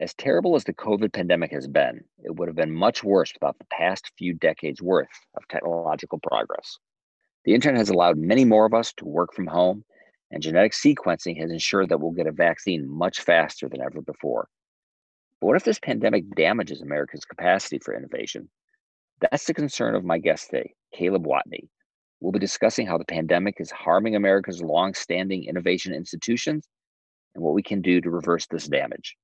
As terrible as the COVID pandemic has been, it would have been much worse without the past few decades worth of technological progress. The internet has allowed many more of us to work from home, and genetic sequencing has ensured that we'll get a vaccine much faster than ever before. But what if this pandemic damages America's capacity for innovation? That's the concern of my guest today, Caleb Watney. We'll be discussing how the pandemic is harming America's long-standing innovation institutions and what we can do to reverse this damage.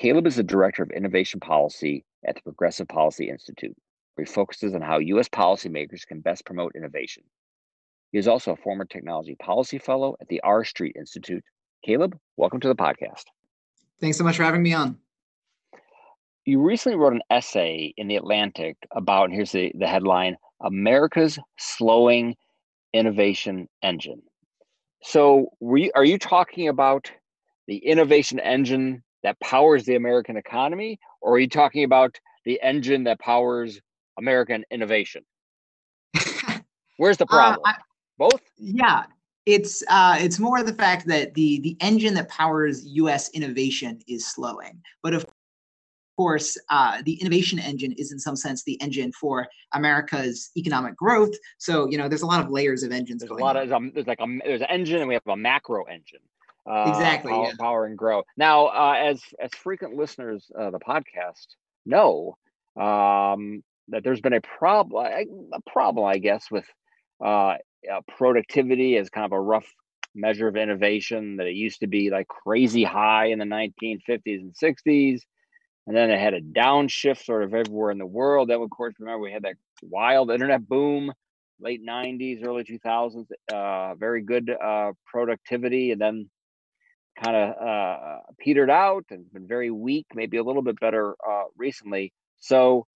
Caleb is the Director of Innovation Policy at the Progressive Policy Institute, where he focuses on how U.S. policymakers can best promote innovation. He is also a former technology policy fellow at the R Street Institute. Caleb, welcome to the podcast. Thanks so much for having me on. You recently wrote an essay in The Atlantic about, and here's the, the headline America's Slowing Innovation Engine. So, you, are you talking about the innovation engine that powers the American economy, or are you talking about the engine that powers American innovation? Where's the uh, problem? Uh, I, Both? Yeah, it's uh, it's more the fact that the the engine that powers U.S. innovation is slowing, but of course, uh, the innovation engine is in some sense the engine for America's economic growth. So you know, there's a lot of layers of engines. There's a lot of there's like a there's an engine, and we have a macro engine uh, exactly power, yeah. power, and grow now uh, as as frequent listeners of the podcast know um, that there's been a problem a problem i guess with uh, productivity as kind of a rough measure of innovation that it used to be like crazy high in the 1950s and 60s and then it had a downshift sort of everywhere in the world then of course remember we had that wild internet boom late 90s early 2000s uh, very good uh, productivity and then kind of uh, petered out and been very weak, maybe a little bit better uh, recently. So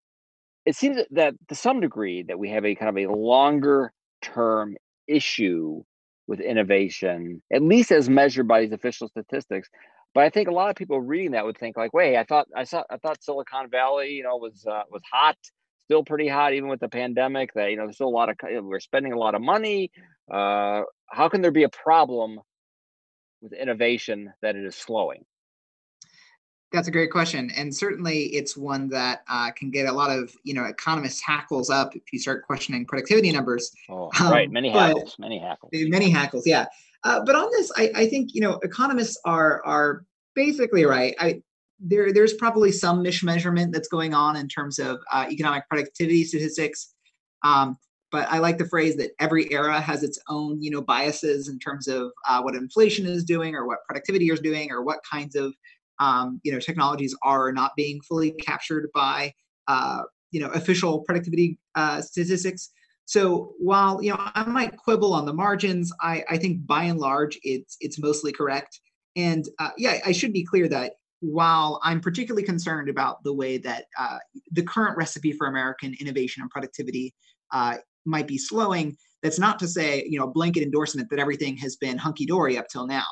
it seems that to some degree that we have a kind of a longer term issue with innovation, at least as measured by these official statistics. But I think a lot of people reading that would think like, "Wait, I thought I saw I thought Silicon Valley, you know, was uh, was hot, still pretty hot even with the pandemic. That you know, there's still a lot of we're spending a lot of money. Uh, how can there be a problem with innovation that it is slowing? That's a great question, and certainly it's one that uh, can get a lot of you know economists hackles up if you start questioning productivity numbers. Oh, um, right, many hackles, many hackles, many hackles. Yeah, uh, but on this, I, I think you know economists are are basically right. I there there's probably some mismeasurement that's going on in terms of uh, economic productivity statistics. Um, but I like the phrase that every era has its own, you know, biases in terms of uh, what inflation is doing, or what productivity is doing, or what kinds of, um, you know, technologies are not being fully captured by, uh, you know, official productivity uh, statistics. So while you know I might quibble on the margins, I, I think by and large it's it's mostly correct. And uh, yeah, I should be clear that while I'm particularly concerned about the way that uh, the current recipe for American innovation and productivity uh, might be slowing, that's not to say, you know, blanket endorsement that everything has been hunky dory up till now.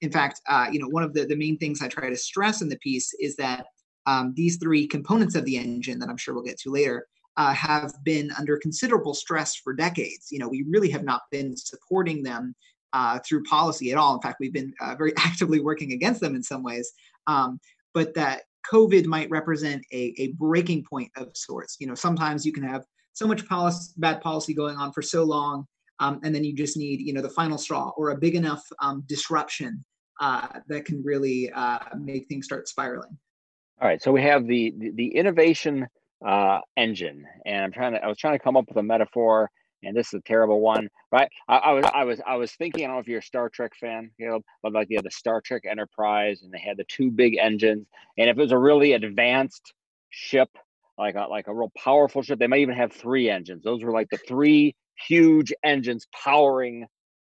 In fact, uh, you know, one of the, the main things I try to stress in the piece is that um, these three components of the engine that I'm sure we'll get to later uh, have been under considerable stress for decades. You know, we really have not been supporting them uh, through policy at all. In fact, we've been uh, very actively working against them in some ways. Um, but that COVID might represent a, a breaking point of sorts. You know, sometimes you can have so much policy, bad policy going on for so long, um, and then you just need you know the final straw or a big enough um, disruption uh, that can really uh, make things start spiraling. All right, so we have the the, the innovation uh, engine, and I'm trying to I was trying to come up with a metaphor, and this is a terrible one, right? I, I was I was I was thinking I don't know if you're a Star Trek fan, you know, but like you had the Star Trek Enterprise, and they had the two big engines, and if it was a really advanced ship like a, like a real powerful ship. They might even have three engines. Those were like the three huge engines powering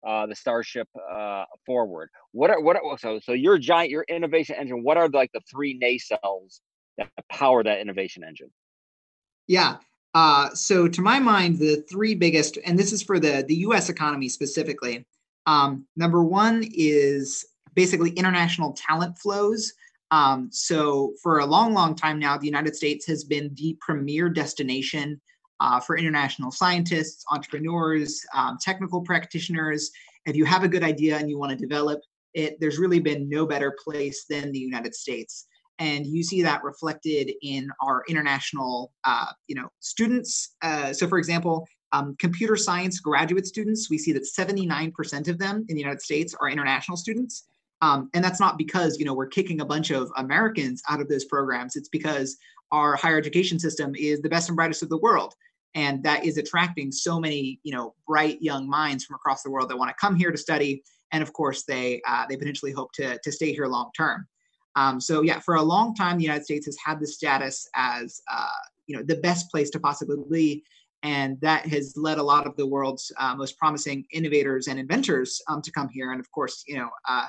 uh, the starship uh, forward. What are what are, so so your giant your innovation engine? What are like the three nacelles that power that innovation engine? Yeah, Uh, so, to my mind, the three biggest, and this is for the, the US economy specifically, um, number one is basically international talent flows. Um, so, for a long, long time now, the United States has been the premier destination uh, for international scientists, entrepreneurs, um, technical practitioners. If you have a good idea and you want to develop it, there's really been no better place than the United States. And you see that reflected in our international, uh, you know, students. Uh, so, for example, um, computer science graduate students, we see that 79% of them in the United States are international students. Um, and that's not because you know we're kicking a bunch of Americans out of those programs. It's because our higher education system is the best and brightest of the world, and that is attracting so many you know bright young minds from across the world that want to come here to study. And of course, they uh, they potentially hope to to stay here long term. Um, so yeah, for a long time, the United States has had the status as uh, you know the best place to possibly be and that has led a lot of the world's uh, most promising innovators and inventors um, to come here. And of course, you know, uh,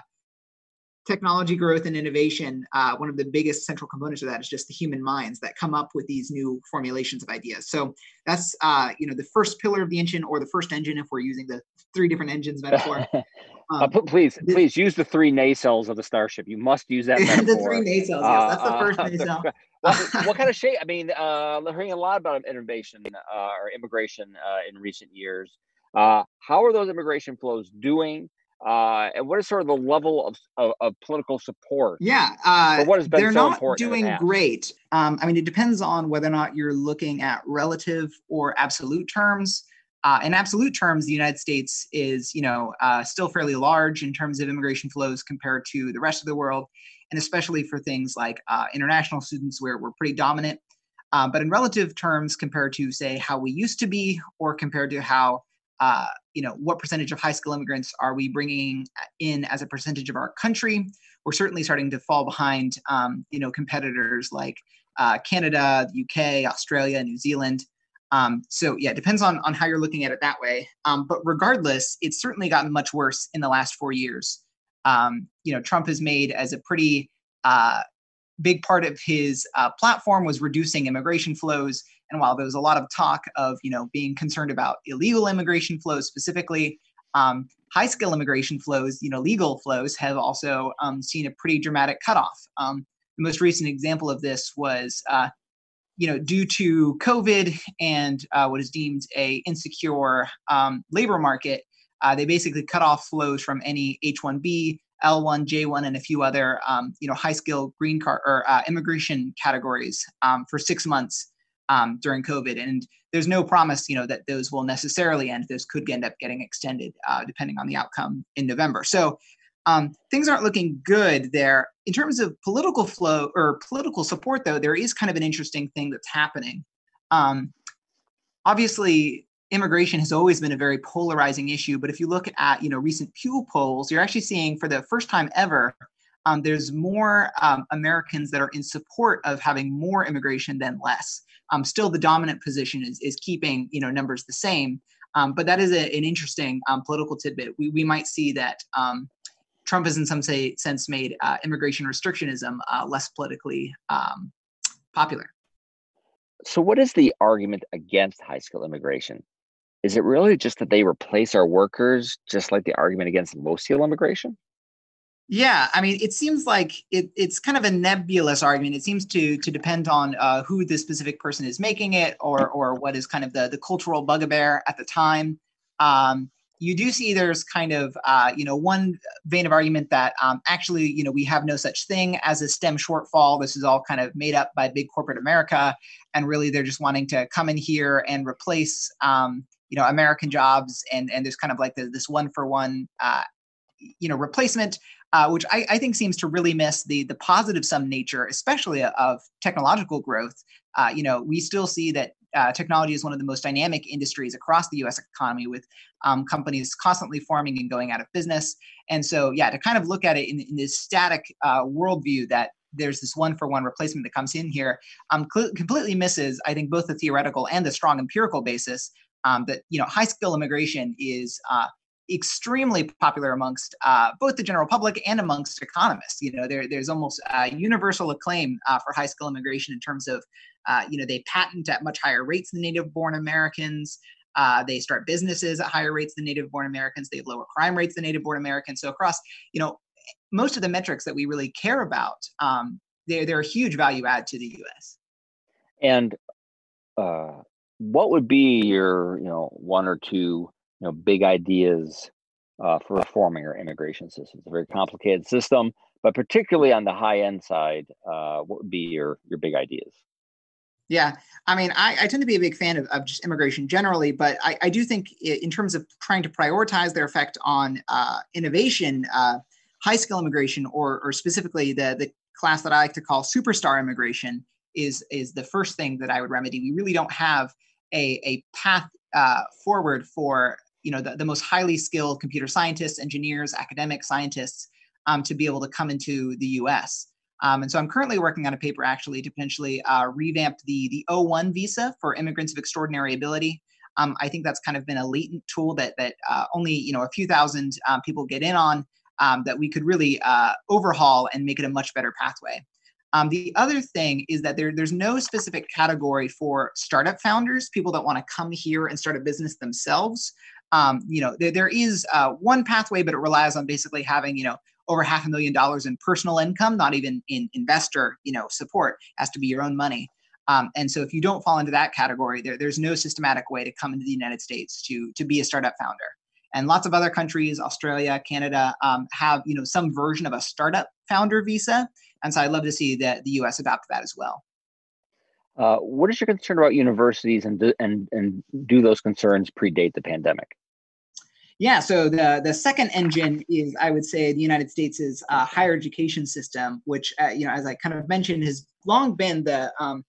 technology growth and innovation, uh, one of the biggest central components of that is just the human minds that come up with these new formulations of ideas. So that's uh, you know the first pillar of the engine, or the first engine if we're using the three different engines metaphor. Uh, um, uh, please, please use the three nacelles of the starship. You must use that metaphor. the three nacelles. Yes, that's the uh, first nacelle. what, what, kind of shape? I mean, uh, we're hearing a lot about innovation or immigration in recent years. how are those immigration flows doing? Uh, and what is sort of the level of, of, of political support? Yeah, uh, what has been they're so not doing great. Um, I mean, it depends on whether or not you're looking at relative or absolute terms. Uh, in absolute terms, the United States is, you know, uh, still fairly large in terms of immigration flows compared to the rest of the world, and especially for things like uh, international students, where we're pretty dominant. Uh, but in relative terms, compared to say how we used to be, or compared to how uh, you know, what percentage of high school immigrants are we bringing in as a percentage of our country? We're certainly starting to fall behind, um, you know, competitors like uh, Canada, the UK, Australia, New Zealand. Um, so yeah, it depends on on how you're looking at it that way. Um, but regardless, it's certainly gotten much worse in the last four years. Um, you know, Trump has made as a pretty uh, big part of his uh, platform was reducing immigration flows. And while there was a lot of talk of, you know, being concerned about illegal immigration flows specifically, um, high skill immigration flows, you know, legal flows have also um, seen a pretty dramatic cutoff. Um, the most recent example of this was, uh, you know, due to COVID and uh, what is deemed a insecure um, labor market, uh, they basically cut off flows from any H-1B, L1, J1, and a few other, um, you know, high skill green card or uh, immigration categories um, for six months um, during COVID. And there's no promise, you know, that those will necessarily end. Those could end up getting extended uh, depending on the outcome in November. So um, things aren't looking good there. In terms of political flow or political support, though, there is kind of an interesting thing that's happening. Um, obviously, immigration has always been a very polarizing issue, but if you look at you know recent Pew polls, you're actually seeing for the first time ever um, there's more um, Americans that are in support of having more immigration than less. Um, still, the dominant position is, is keeping you know numbers the same, um, but that is a, an interesting um, political tidbit. We, we might see that um, Trump has in some say, sense made uh, immigration restrictionism uh, less politically um, popular. So, what is the argument against high skill immigration? Is it really just that they replace our workers, just like the argument against low skill immigration? Yeah, I mean, it seems like it, it's kind of a nebulous argument. It seems to to depend on uh, who the specific person is making it, or or what is kind of the the cultural bugbear at the time. Um, you do see there's kind of uh, you know one vein of argument that um, actually you know we have no such thing as a STEM shortfall. This is all kind of made up by big corporate America, and really they're just wanting to come in here and replace um, you know American jobs, and and there's kind of like the, this one for one uh, you know replacement uh, which I, I, think seems to really miss the the positive sum nature, especially of technological growth. Uh, you know, we still see that uh, technology is one of the most dynamic industries across the U.S. economy, with um, companies constantly forming and going out of business. And so, yeah, to kind of look at it in, in this static uh, worldview that there's this one for one replacement that comes in here, um, cl- completely misses, I think, both the theoretical and the strong empirical basis um, that you know high skill immigration is uh, extremely popular amongst uh, both the general public and amongst economists. You know, there, there's almost universal acclaim uh, for high skill immigration in terms of, uh, you know, they patent at much higher rates than native born Americans. Uh, they start businesses at higher rates than native born Americans. They have lower crime rates than native born Americans. So across, you know, most of the metrics that we really care about, um, they're, they're a huge value add to the U.S. And uh, what would be your, you know, one or two you know big ideas uh, for reforming our immigration system. It's a very complicated system, but particularly on the high end side, uh, what would be your your big ideas? Yeah, I mean, I, I tend to be a big fan of, of just immigration generally, but I, I do think in terms of trying to prioritize their effect on uh, innovation, uh, high skill immigration, or or specifically the the class that I like to call superstar immigration, is is the first thing that I would remedy. We really don't have a a path uh, forward for you know the, the most highly skilled computer scientists engineers academic scientists um, to be able to come into the us um, and so i'm currently working on a paper actually to potentially uh, revamp the the o1 visa for immigrants of extraordinary ability. Um, i think that's kind of been a latent tool that that uh, only you know a few thousand um, people get in on um, that we could really uh, overhaul and make it a much better pathway. Um, the other thing is that there, there's no specific category for startup founders, people that want to come here and start a business themselves um, you know, there, there is uh, one pathway, but it relies on basically having, you know, over half a million dollars in personal income, not even in investor, you know, support. Has to be your own money. Um, and so if you don't fall into that category, there, there's no systematic way to come into the United States to to be a startup founder. And lots of other countries, Australia, Canada, um, have you know some version of a startup founder visa. And so I'd love to see that the U.S. adopt that as well. Uh, what is your concern about universities and do, and and do those concerns predate the pandemic? Yeah, so the the second engine is, I would say, the United States' uh, higher education system, which, uh, you know, as I kind of mentioned, has long been the um,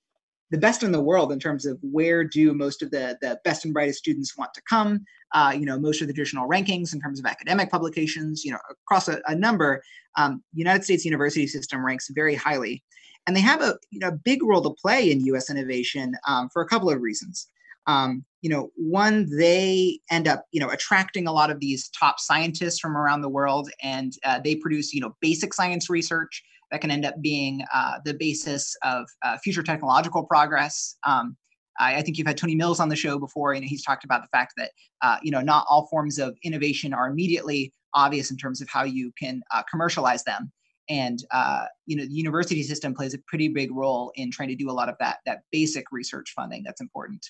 the best in the world in terms of where do most of the the best and brightest students want to come. Uh, you know, most of the traditional rankings in terms of academic publications, you know, across a, a number, um, United States university system ranks very highly, and they have a you know big role to play in U.S. innovation um, for a couple of reasons um, you know one they end up you know attracting a lot of these top scientists from around the world and uh, they produce you know basic science research that can end up being uh, the basis of uh, future technological progress um, I, I, think you've had tony mills on the show before and he's talked about the fact that uh, you know not all forms of innovation are immediately obvious in terms of how you can uh, commercialize them and uh, you know the university system plays a pretty big role in trying to do a lot of that that basic research funding that's important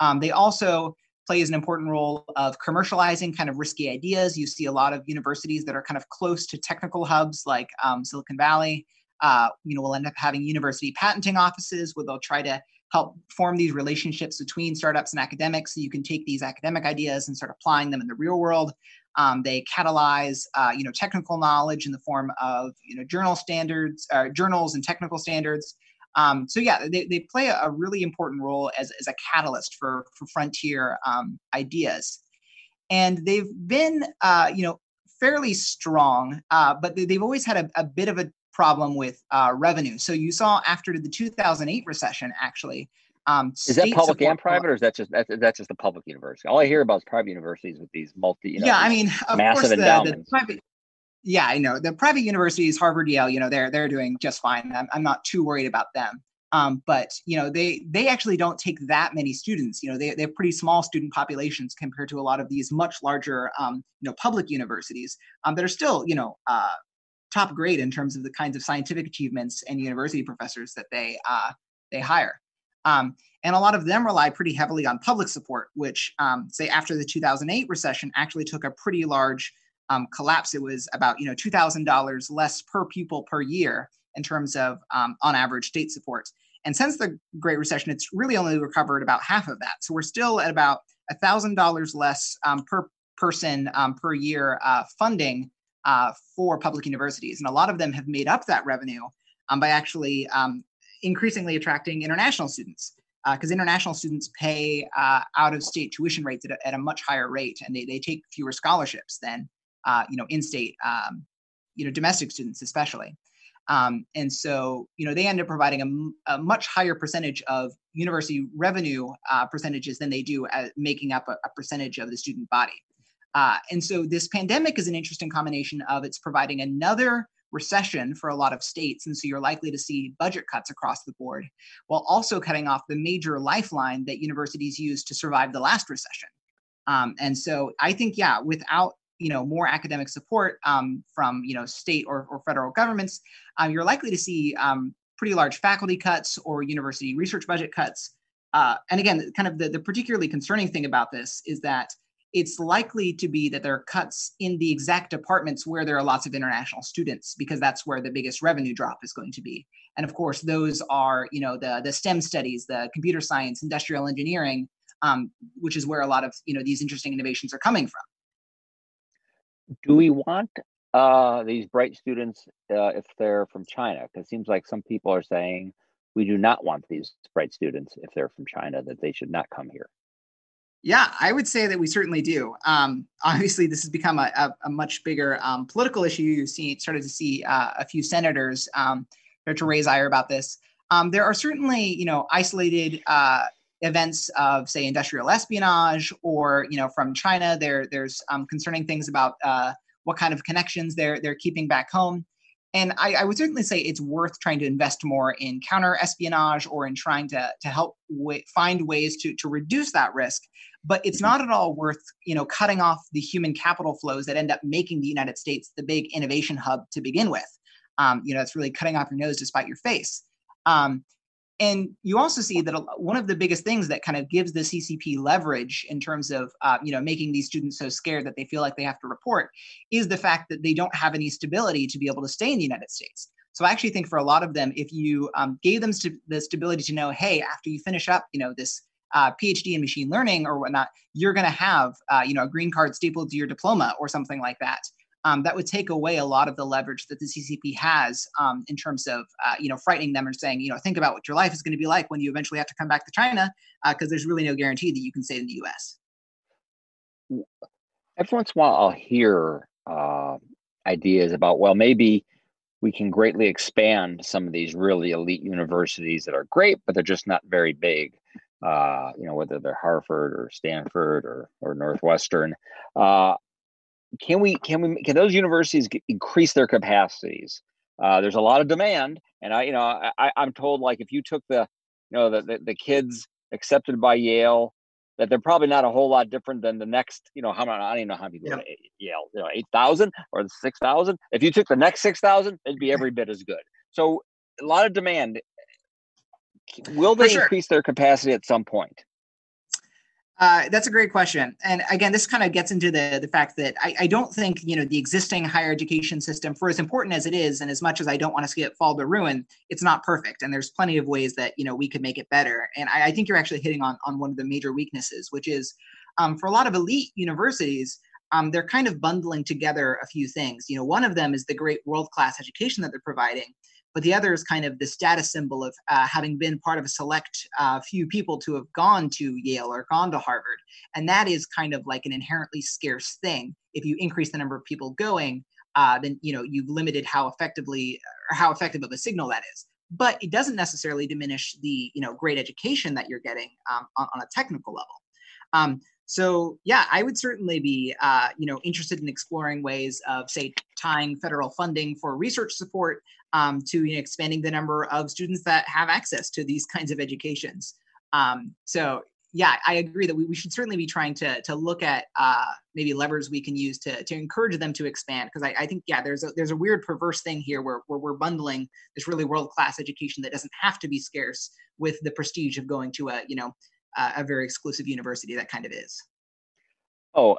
um, they also plays an important role of commercializing kind of risky ideas. You see a lot of universities that are kind of close to technical hubs like um, Silicon Valley. Uh, you know, will end up having university patenting offices where they'll try to help form these relationships between startups and academics so you can take these academic ideas and start applying them in the real world. Um, they catalyze, uh, you know, technical knowledge in the form of, you know, journal standards, uh, journals and technical standards. Um, so yeah, they, they play a, really important role as, as a catalyst for, for frontier um, ideas. And they've been, uh, you know, fairly strong, uh, but they, have always had a, a, bit of a problem with uh, revenue. So you saw after the 2008 recession, actually, um, is that public and private, or is that just that's, that's just the public university? All I hear about is private universities with these multi, you know, yeah, I mean, massive the, endowments. The private, yeah, I know the private universities, Harvard, Yale, you know, they're they're doing just fine. I'm, I'm not too worried about them. Um, but you know, they they actually don't take that many students. You know, they they have pretty small student populations compared to a lot of these much larger, um, you know, public universities um, that are still, you know, uh, top grade in terms of the kinds of scientific achievements and university professors that they uh, they hire. Um, and a lot of them rely pretty heavily on public support, which, um, say, after the 2008 recession, actually took a pretty large um, collapse, it was about you know two thousand dollars less per pupil per year in terms of um, on average state support. And since the Great Recession, it's really only recovered about half of that. So we're still at about thousand dollars less um, per person um, per year uh, funding uh, for public universities, and a lot of them have made up that revenue um, by actually um, increasingly attracting international students because uh, international students pay uh, out of state tuition rates at a, at a, much higher rate and they, they take fewer scholarships than uh, you know, in-state, um, you know, domestic students especially. Um, and so, you know, they end up providing a, a much higher percentage of university revenue uh, percentages than they do at making up a, a, percentage of the student body. Uh, and so this pandemic is an interesting combination of it's providing another recession for a lot of states. And so you're likely to see budget cuts across the board, while also cutting off the major lifeline that universities used to survive the last recession. Um, and so I think, yeah, without you know more academic support um, from you know state or, or federal governments, um, you're likely to see um, pretty large faculty cuts or university research budget cuts. Uh, and again, kind of the, the particularly concerning thing about this is that it's likely to be that there are cuts in the exact departments where there are lots of international students because that's where the biggest revenue drop is going to be. And of course those are you know the the stem studies the computer science industrial engineering um, which is where a lot of you know these interesting innovations are coming from. Do we want uh, these bright students uh, if they're from china? Because it seems like some people are saying we do not want these bright students if they're from china that they should not come here yeah, I would say that we certainly do. Um, obviously, this has become a, a, a much bigger um, political issue. You've seen, started to see uh, a few senators um, start to raise ire about this. Um, there are certainly, you know, isolated uh, events of, say, industrial espionage, or you know, from China. There, there's um, concerning things about uh, what kind of connections they're they're keeping back home. And I, I, would certainly say it's worth trying to invest more in counter espionage or in trying to, to help w- find ways to, to reduce that risk. But it's not at all worth you know cutting off the human capital flows that end up making the United States the big innovation hub to begin with. Um, you know, it's really cutting off your nose to spite your face. Um, and you also see that one of the biggest things that kind of gives the ccp leverage in terms of uh, you know making these students so scared that they feel like they have to report is the fact that they don't have any stability to be able to stay in the united states so i actually think for a lot of them if you um, gave them st- the stability to know hey after you finish up you know this uh, phd in machine learning or whatnot you're going to have uh, you know a green card stapled to your diploma or something like that um, that would take away a lot of the leverage that the CCP has um, in terms of uh, you know frightening them and saying you know think about what your life is going to be like when you eventually have to come back to China because uh, there's really no guarantee that you can stay in the U.S. Every once in a while, I'll hear uh, ideas about well maybe we can greatly expand some of these really elite universities that are great, but they're just not very big. Uh, you know, whether they're Harvard or Stanford or or Northwestern. Uh, can we can we can those universities get, increase their capacities? Uh, there's a lot of demand, and I you know I, I'm told like if you took the you know the, the, the kids accepted by Yale that they're probably not a whole lot different than the next, you know, how many, I don't even know how many people yep. Yale, you know, 8,000 or 6,000. If you took the next 6,000, it'd be every bit as good. So a lot of demand. Will they sure. increase their capacity at some point? Uh, that's a great question. And again, this kind of gets into the, the fact that I, I, don't think, you know, the existing higher education system, for as important as it is, and as much as I don't want to see it fall to ruin, it's not perfect. And there's plenty of ways that, you know, we could make it better. And I, I think you're actually hitting on, on one of the major weaknesses, which is um, for a lot of elite universities, um, they're kind of bundling together a few things. You know, one of them is the great world-class education that they're providing but the other is kind of the status symbol of uh, having been part of a select uh, few people to have gone to Yale or gone to Harvard. And that is kind of like an inherently scarce thing. If you increase the number of people going, uh, then you know you've limited how effectively or how effective of a signal that is. But it doesn't necessarily diminish the you know great education that you're getting um, on, on, a technical level. Um, so yeah, I would certainly be uh, you know interested in exploring ways of say tying federal funding for research support um, to you know, expanding the number of students that have access to these kinds of educations. Um, so yeah, I agree that we, we should certainly be trying to to look at uh, maybe levers we can use to to encourage them to expand because I, I, think yeah there's a there's a weird perverse thing here where, where we're bundling this really world class education that doesn't have to be scarce with the prestige of going to a you know uh, a very exclusive university that kind of is. Oh,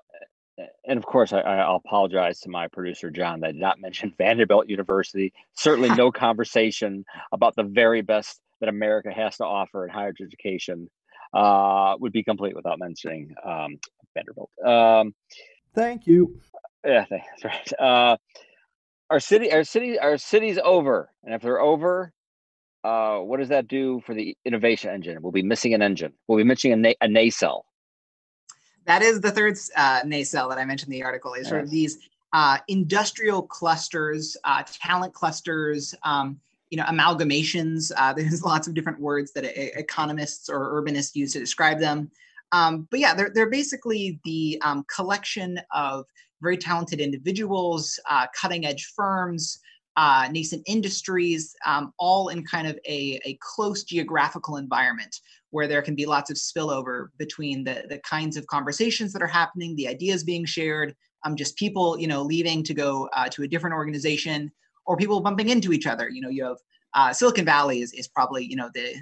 and of course, I, I'll apologize to my producer John that I did not mention Vanderbilt University. Certainly, no conversation about the very best that America has to offer in higher education uh, would be complete without mentioning um, Vanderbilt. Um, Thank you. Yeah, that's right. Uh, our city, our city, our city's over, and if they're over, uh, what does that do for the innovation engine? We'll be missing an engine. We'll be missing a, na- a nacelle. That is the third uh, nacelle that I mentioned in the article. Is yes. sort of these uh, industrial clusters, uh, talent clusters, um, you know, amalgamations. Uh, there's lots of different words that economists or urbanists use to describe them. Um, but yeah, they're, they're basically the um, collection of very talented individuals, uh, cutting edge firms, uh, nascent industries, um, all in kind of a, a close geographical environment where there can be lots of spillover between the, the kinds of conversations that are happening, the ideas being shared, um, just people, you know, leaving to go uh, to a different organization or people bumping into each other. You know, you have uh, Silicon Valley is, is probably, you know, the,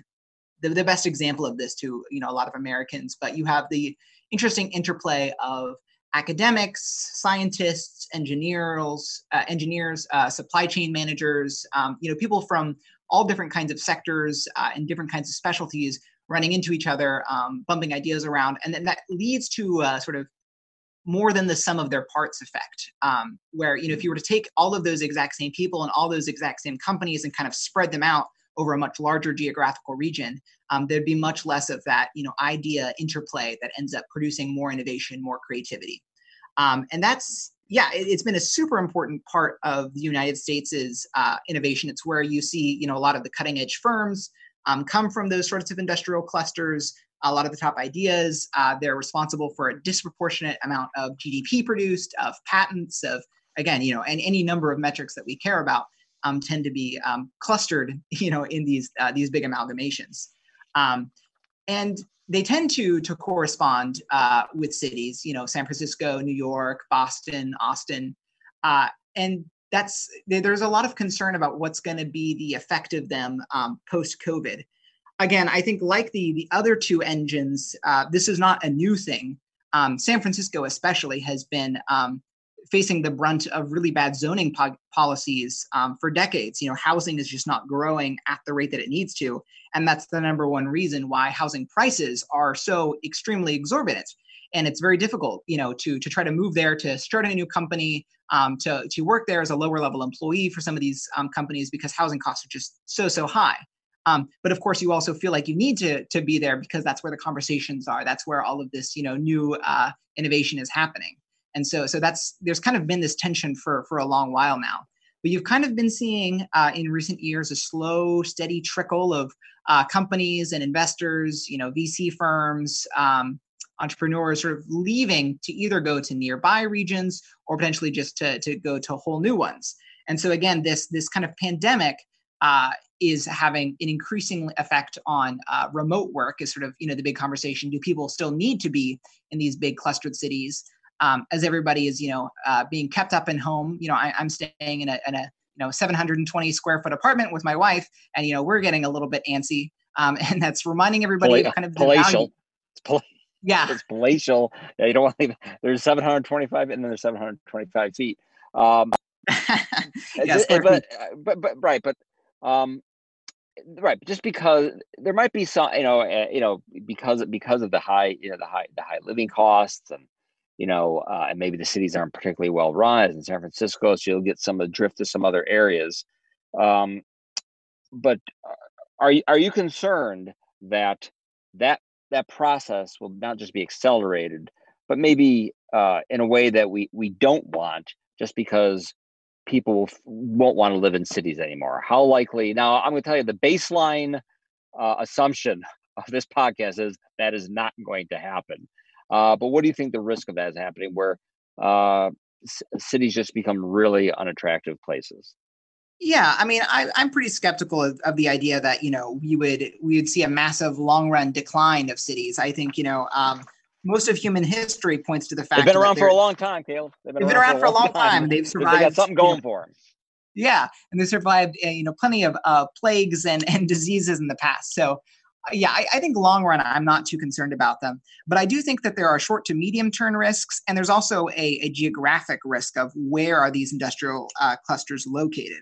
the, the best example of this to, you know, a lot of Americans, but you have the interesting interplay of academics, scientists, engineers, uh, engineers, uh, supply chain managers, um, you know, people from all different kinds of sectors uh, and different kinds of specialties running into each other, um, bumping ideas around, and then that leads to uh, sort of more than the sum of their parts effect. Um, where you know, if you were to take all of those exact same people and all those exact same companies and kind of spread them out over a much larger geographical region, um, there'd be much less of that, you know, idea interplay that ends up producing more innovation, more creativity. Um, and that's, yeah, it, has been a super important part of the United States' uh, innovation. It's where you see, you know, a lot of the cutting edge firms um, come from those sorts of industrial clusters. A lot of the top ideas, uh, they're responsible for a disproportionate amount of GDP produced, of patents, of again, you know, and any number of metrics that we care about um, tend to be um, clustered, you know, in these uh, these big amalgamations, um, and they tend to to correspond uh, with cities, you know, San Francisco, New York, Boston, Austin, uh, and that's there's a lot of concern about what's going to be the effect of them um, post COVID. Again, I think like the the other two engines, uh, this is not a new thing. Um, San Francisco, especially, has been um, facing the brunt of really bad zoning po- policies um, for decades. You know, housing is just not growing at the rate that it needs to, and that's the number one reason why housing prices are so extremely exorbitant. And it's very difficult, you know, to to try to move there, to start a new company, um, to to work there as a lower level employee for some of these um, companies because housing costs are just so so high. Um, but of course, you also feel like you need to to be there because that's where the conversations are. That's where all of this, you know, new uh, innovation is happening. And so, so that's there's kind of been this tension for for a long while now. But you've kind of been seeing uh, in recent years a slow, steady trickle of uh, companies and investors, you know, VC firms, um, entrepreneurs, sort of leaving to either go to nearby regions or potentially just to to go to whole new ones. And so again, this this kind of pandemic uh, is having an increasing effect on uh, remote work. Is sort of you know the big conversation: Do people still need to be in these big clustered cities? Um, as everybody is, you know, uh, being kept up in home. You know, I, am staying in a, in a, you know, 720 square foot apartment with my wife, and you know, we're getting a little bit antsy, um, and that's reminding everybody Pal- kind of palatial. It's pal- yeah, it's palatial. Yeah, you don't want to leave. There's 725, and then there's 725 feet. Um, yes, but, uh, but, but right, but um, right just because there might be some you know uh, you know because because of the high you know the high the high living costs and you know, uh, and maybe the cities aren't particularly well run as in San Francisco, so you'll get some drift to some other areas. Um, but uh, are you are you concerned that that that process will not just be accelerated, but maybe uh, in a way that we we don't want, just because people won't want to live in cities anymore? How likely? Now, I'm going to tell you the baseline uh, assumption of this podcast is that is not going to happen. Uh, but what do you think the risk of that is happening where uh, c- cities just become really unattractive places? Yeah, I mean, I, am pretty skeptical of, of, the idea that you know we would we would see a massive long run decline of cities. I think you know um, most of human history points to the fact they've been around for a long time, Caleb. They've been, they've been around, around, for a long time. time. They've survived. They got something going you know, for them. Yeah, and they survived uh, you know plenty of uh, plagues and and diseases in the past. So yeah, I, I, think long run, I'm not too concerned about them. But I do think that there are short to medium term risks, and there's also a, a geographic risk of where are these industrial uh, clusters located.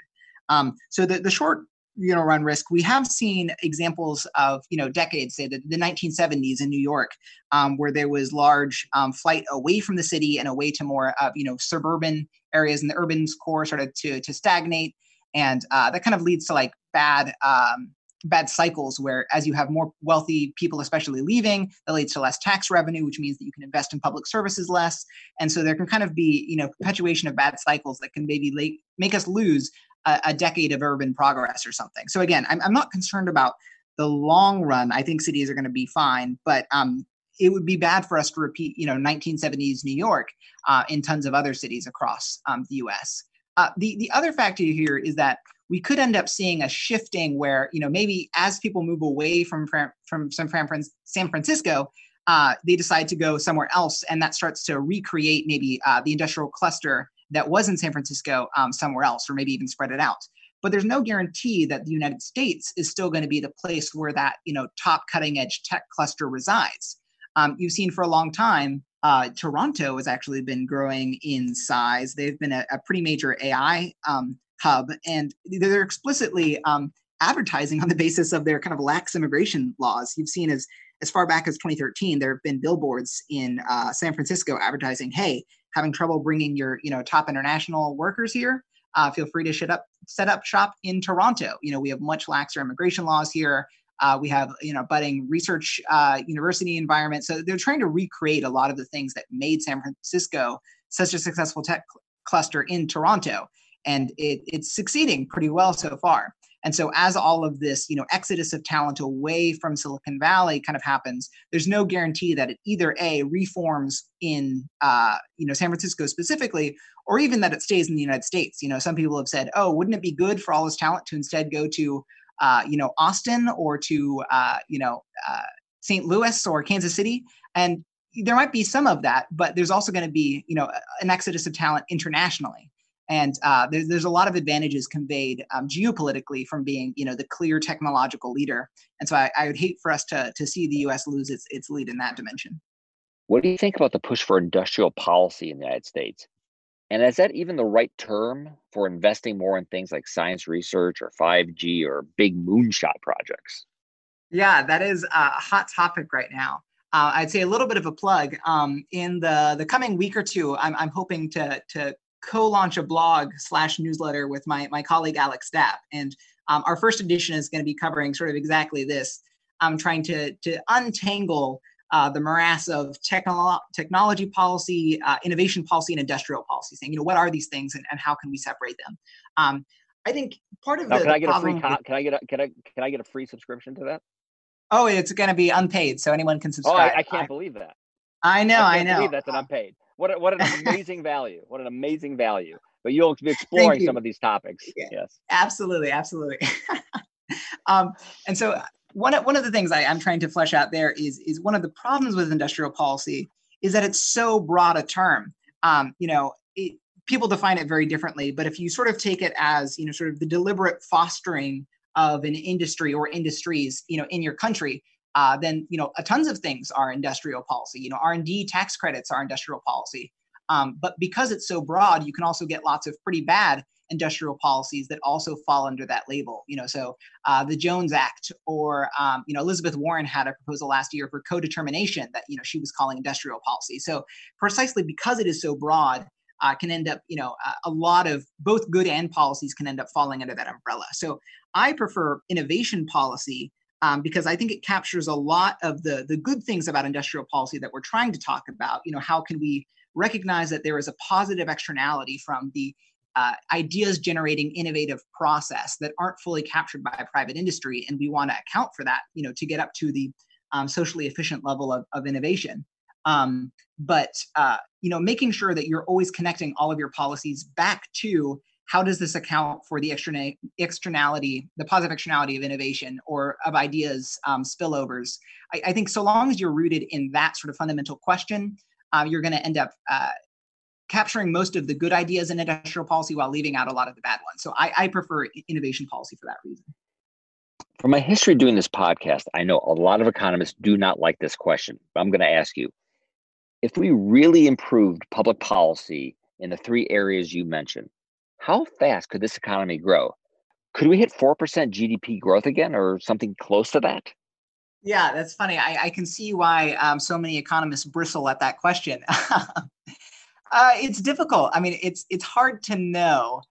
Um, so the, the short you know run risk we have seen examples of you know decades say the, the 1970s in new york um, where there was large um, flight away from the city and away to more of you know suburban areas and the urban core started to to stagnate and uh, that kind of leads to like bad um, bad cycles where as you have more wealthy people especially leaving that leads to less tax revenue which means that you can invest in public services less. And so there can kind of be you know perpetuation of bad cycles that can maybe late, make us lose a, a, decade of urban progress or something. So again I'm, I'm not concerned about the long run. I think cities are going to be fine but um it would be bad for us to repeat, you know, 1970s New York uh, in tons of other cities across um, the U.S. Uh, the the other factor here is that we could end up seeing a shifting where you know maybe as people move away from from San Francisco, uh, they decide to go somewhere else, and that starts to recreate maybe uh, the industrial cluster that was in San Francisco um, somewhere else, or maybe even spread it out. But there's no guarantee that the United States is still going to be the place where that you know top cutting edge tech cluster resides. Um, you've seen for a long time uh, Toronto has actually been growing in size. They've been a, a pretty major AI um, hub, and they're explicitly um, advertising on the basis of their kind of lax immigration laws. You've seen as as far back as 2013, there have been billboards in uh, San Francisco advertising, "Hey, having trouble bringing your you know top international workers here? Uh, feel free to set up set up shop in Toronto. You know, we have much laxer immigration laws here. Uh, we have you know budding research uh, university environment. So they're trying to recreate a lot of the things that made San Francisco such a successful tech cl- cluster in Toronto, and it, it's succeeding pretty well so far. And so as all of this, you know, exodus of talent away from Silicon Valley kind of happens, there's no guarantee that it either a reforms in, uh, you know, San Francisco specifically, or even that it stays in the United States. You know, some people have said, oh, wouldn't it be good for all this talent to instead go to uh, you know, Austin or to, uh, you know, uh, St. Louis or Kansas City. And there might be some of that, but there's also going to be, you know, an exodus of talent internationally. And uh, there's, there's a lot of advantages conveyed um, geopolitically from being, you know, the clear technological leader. And so I, I would hate for us to, to see the U.S. lose its, its lead in that dimension. What do you think about the push for industrial policy in the United States? And is that even the right term for investing more in things like science research or 5G or big moonshot projects? Yeah, that is a hot topic right now. Uh, I'd say a little bit of a plug. Um, in the the coming week or two, I'm, I'm hoping to to co-launch a blog slash newsletter with my my colleague Alec Stapp, and um, our first edition is going to be covering sort of exactly this. I'm trying to to untangle uh, the morass of technolo- technology policy, uh, innovation policy, and industrial policy, saying, you know, what are these things and, and how can we separate them? Um, I think part of now, the can I get a free con- can I get a, can I can I get a free subscription to that? Oh, it's going to be unpaid, so anyone can subscribe. Oh, I, I can't I, believe that. I know, I, I know. Believe that's an unpaid. What a, what an amazing value! What an amazing value! But you'll be exploring some of these topics. Yeah, yes, absolutely, absolutely. um, and so one of, one of the things I, am trying to flesh out there is is one of the problems with industrial policy is that it's so broad a term. Um, you know, it, people define it very differently, but if you sort of take it as you know, sort of the deliberate fostering of an industry or industries, you know, in your country, uh, then you know, tons of things are industrial policy. You know, R and D tax credits are industrial policy. Um, but because it's so broad, you can also get lots of pretty bad industrial policies that also fall under that label. You know, so uh, the Jones Act, or um, you know, Elizabeth Warren had a proposal last year for co-determination that you know she was calling industrial policy. So precisely because it is so broad, uh, can end up, you know, a lot of both good and policies can end up falling under that umbrella. So I prefer innovation policy um, because I think it captures a lot of the the good things about industrial policy that we're trying to talk about. You know, how can we recognize that there is a positive externality from the uh, ideas generating innovative process that aren't fully captured by private industry and we want to account for that you know to get up to the um, socially efficient level of, of innovation um, but uh, you know making sure that you're always connecting all of your policies back to how does this account for the external, externality the positive externality of innovation or of ideas um, spillovers I, I, think so long as you're rooted in that sort of fundamental question uh, you're going to end up uh, capturing most of the good ideas in industrial policy while leaving out a lot of the bad ones. So I, I prefer innovation policy for that reason. From my history doing this podcast, I know a lot of economists do not like this question, but I'm going to ask you if we really improved public policy in the three areas you mentioned, how fast could this economy grow? Could we hit 4% GDP growth again or something close to that? Yeah, that's funny. I, I can see why um, so many economists bristle at that question. Uh, it's difficult. I mean, it's it's hard to know.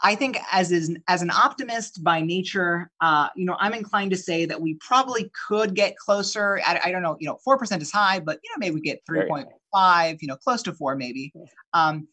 I think as is as an optimist by nature, uh, you know, I'm inclined to say that we probably could get closer. I, I don't know, you know, four percent is high, but you know, maybe we get three point five, you know, close to four, maybe. Um,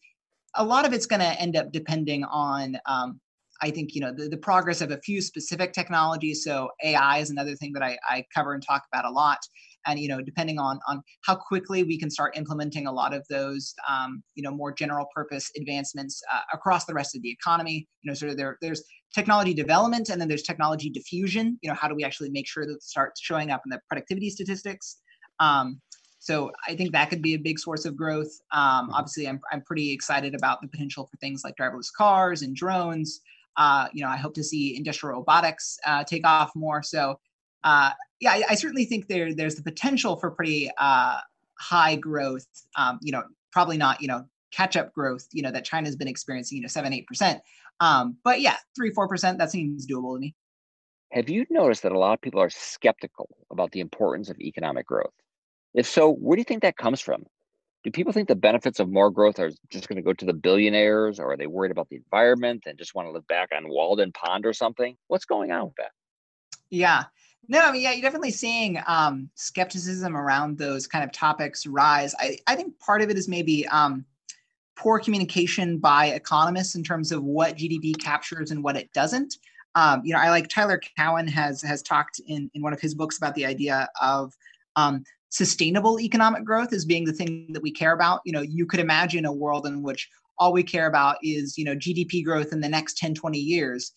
a lot of it's going to end up depending on, um, I think, you know, the, the progress of a few specific technologies. So AI is another thing that I, I cover and talk about a lot. and you know depending on on how quickly we can start implementing a lot of those um, you know more general purpose advancements uh, across the rest of the economy you know sort of there there's technology development and then there's technology diffusion you know how do we actually make sure that it starts showing up in the productivity statistics um, so I think that could be a big source of growth. Um, mm-hmm. obviously, I'm, I'm pretty excited about the potential for things like driverless cars and drones. Uh, you know, I hope to see industrial robotics uh, take off more. So uh, yeah, I, I, certainly think there there's the potential for pretty uh, high growth. Um, you know, probably not you know catch up growth. You know that China's been experiencing. You know, seven eight percent. Um, but yeah, three four percent that seems doable to me. Have you noticed that a lot of people are skeptical about the importance of economic growth? If so, where do you think that comes from? Do people think the benefits of more growth are just going to go to the billionaires, or are they worried about the environment and just want to live back on Walden Pond or something? What's going on with that? Yeah, no, I mean, yeah, you're definitely seeing um, skepticism around those kind of topics rise. I, I think part of it is maybe um, poor communication by economists in terms of what GDP captures and what it doesn't. Um, you know, I like Tyler Cowen has has talked in in one of his books about the idea of um, sustainable economic growth as being the thing that we care about. You know, you could imagine a world in which all we care about is you know GDP growth in the next 10, 20 years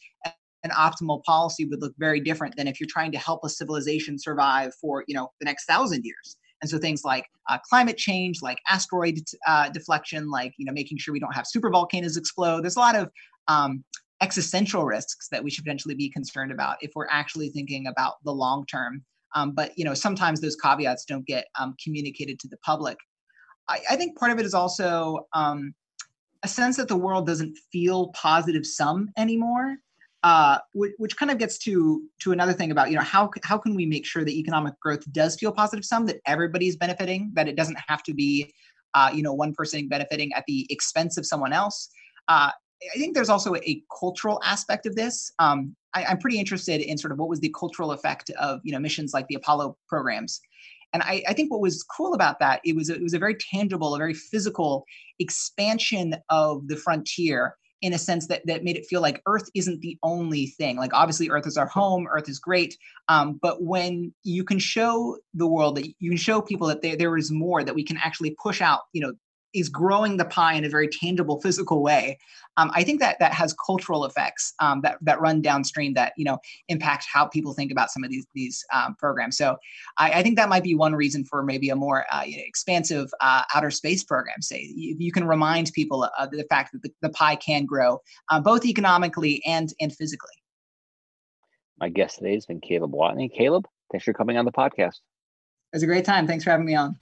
an optimal policy would look very different than if you're trying to help a civilization survive for you know the next thousand years. And so things like uh, climate change like asteroid uh, deflection like you know making sure we don't have super volcanoes explode. There's a lot of um, existential risks that we should potentially be concerned about if we're actually thinking about the long term um, but you know sometimes those caveats don't get um, communicated to the public. I, I, think part of it is also um, a sense that the world doesn't feel positive sum anymore uh, which, which, kind of gets to to another thing about you know how how can we make sure that economic growth does feel positive sum that everybody's benefiting that it doesn't have to be uh, you know one person benefiting at the expense of someone else? Uh, i think there's also a cultural aspect of this. Um, I, i'm pretty interested in sort of what was the cultural effect of you know missions like the apollo programs. And I, I, think what was cool about that it was it was a very tangible a very physical expansion of the frontier in a sense that that made it feel like earth isn't the only thing. Like obviously earth is our home earth is great um, but when you can show the world that you can show people that there, there is more that we can actually push out you know is growing the pie in a very tangible physical way um, i think that that has cultural effects um, that, that run downstream that you know impact how people think about some of these these um, programs. So I, I, think that might be one reason for maybe a more uh, you know, expansive uh, outer space program say you, you, can remind people of the fact that the, the pie can grow uh, both economically and and physically. My guest today has been caleb watney. Caleb thanks for coming on the podcast. It was a great time. Thanks for having me on